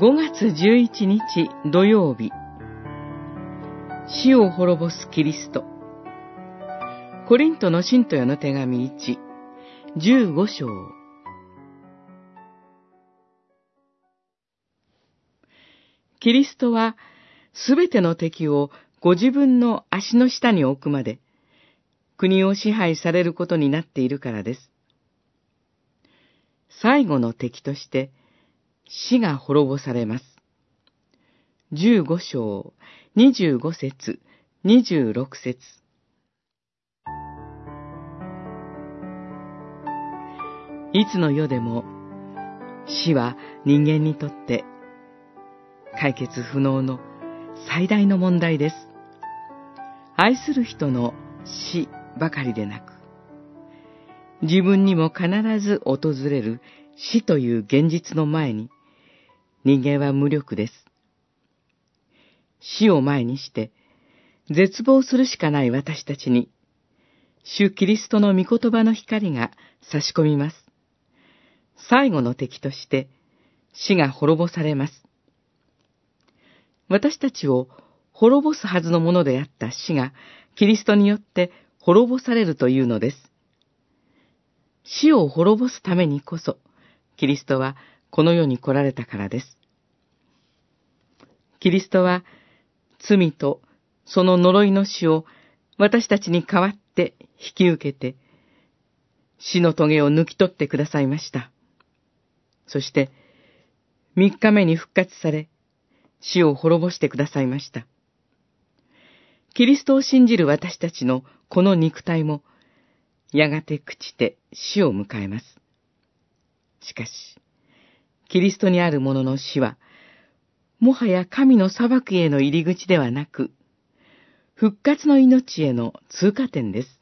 5月11日土曜日。死を滅ぼすキリスト。コリントの信徒への手紙1、15章。キリストはすべての敵をご自分の足の下に置くまで国を支配されることになっているからです。最後の敵として死が滅ぼされます。15章25節26節いつの世でも死は人間にとって解決不能の最大の問題です。愛する人の死ばかりでなく、自分にも必ず訪れる死という現実の前に、人間は無力です。死を前にして、絶望するしかない私たちに、主キリストの御言葉の光が差し込みます。最後の敵として、死が滅ぼされます。私たちを滅ぼすはずのものであった死が、キリストによって滅ぼされるというのです。死を滅ぼすためにこそ、キリストはこの世に来られたからです。キリストは罪とその呪いの死を私たちに代わって引き受けて、死の棘を抜き取ってくださいました。そして、三日目に復活され、死を滅ぼしてくださいました。キリストを信じる私たちのこの肉体も、やがて朽ちて死を迎えます。しかし、キリストにある者の死は、もはや神の裁きへの入り口ではなく、復活の命への通過点です。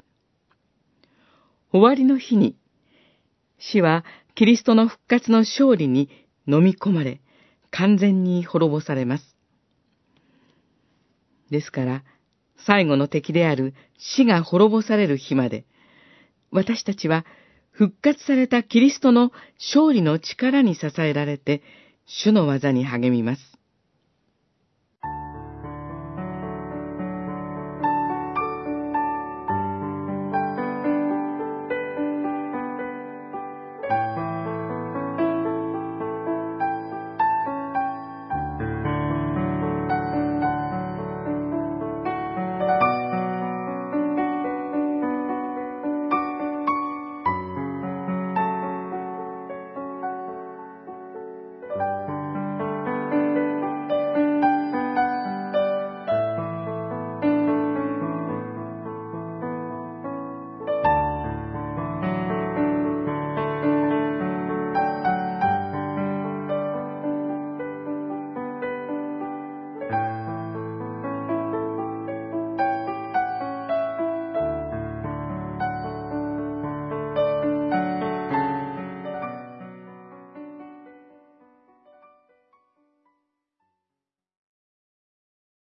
終わりの日に、死はキリストの復活の勝利に飲み込まれ、完全に滅ぼされます。ですから、最後の敵である死が滅ぼされる日まで、私たちは復活されたキリストの勝利の力に支えられて、主の技に励みます。